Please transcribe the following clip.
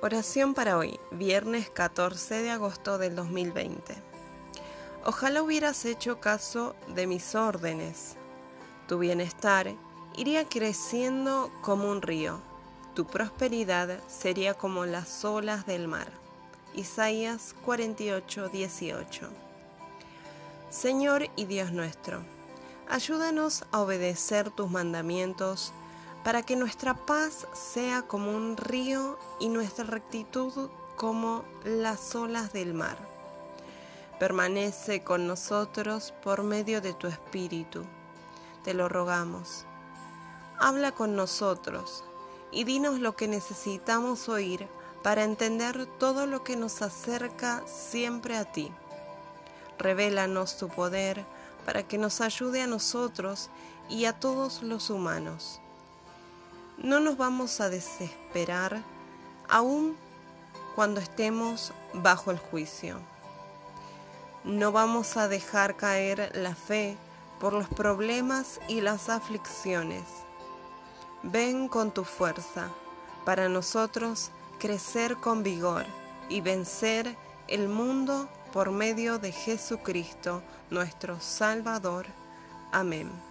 Oración para hoy, viernes 14 de agosto del 2020. Ojalá hubieras hecho caso de mis órdenes. Tu bienestar iría creciendo como un río. Tu prosperidad sería como las olas del mar. Isaías 48, 18. Señor y Dios nuestro, ayúdanos a obedecer tus mandamientos para que nuestra paz sea como un río y nuestra rectitud como las olas del mar. Permanece con nosotros por medio de tu Espíritu. Te lo rogamos. Habla con nosotros y dinos lo que necesitamos oír para entender todo lo que nos acerca siempre a ti. Revélanos tu poder para que nos ayude a nosotros y a todos los humanos no nos vamos a desesperar aún cuando estemos bajo el juicio. No vamos a dejar caer la fe por los problemas y las aflicciones. Ven con tu fuerza para nosotros crecer con vigor y vencer el mundo por medio de Jesucristo, nuestro Salvador. Amén.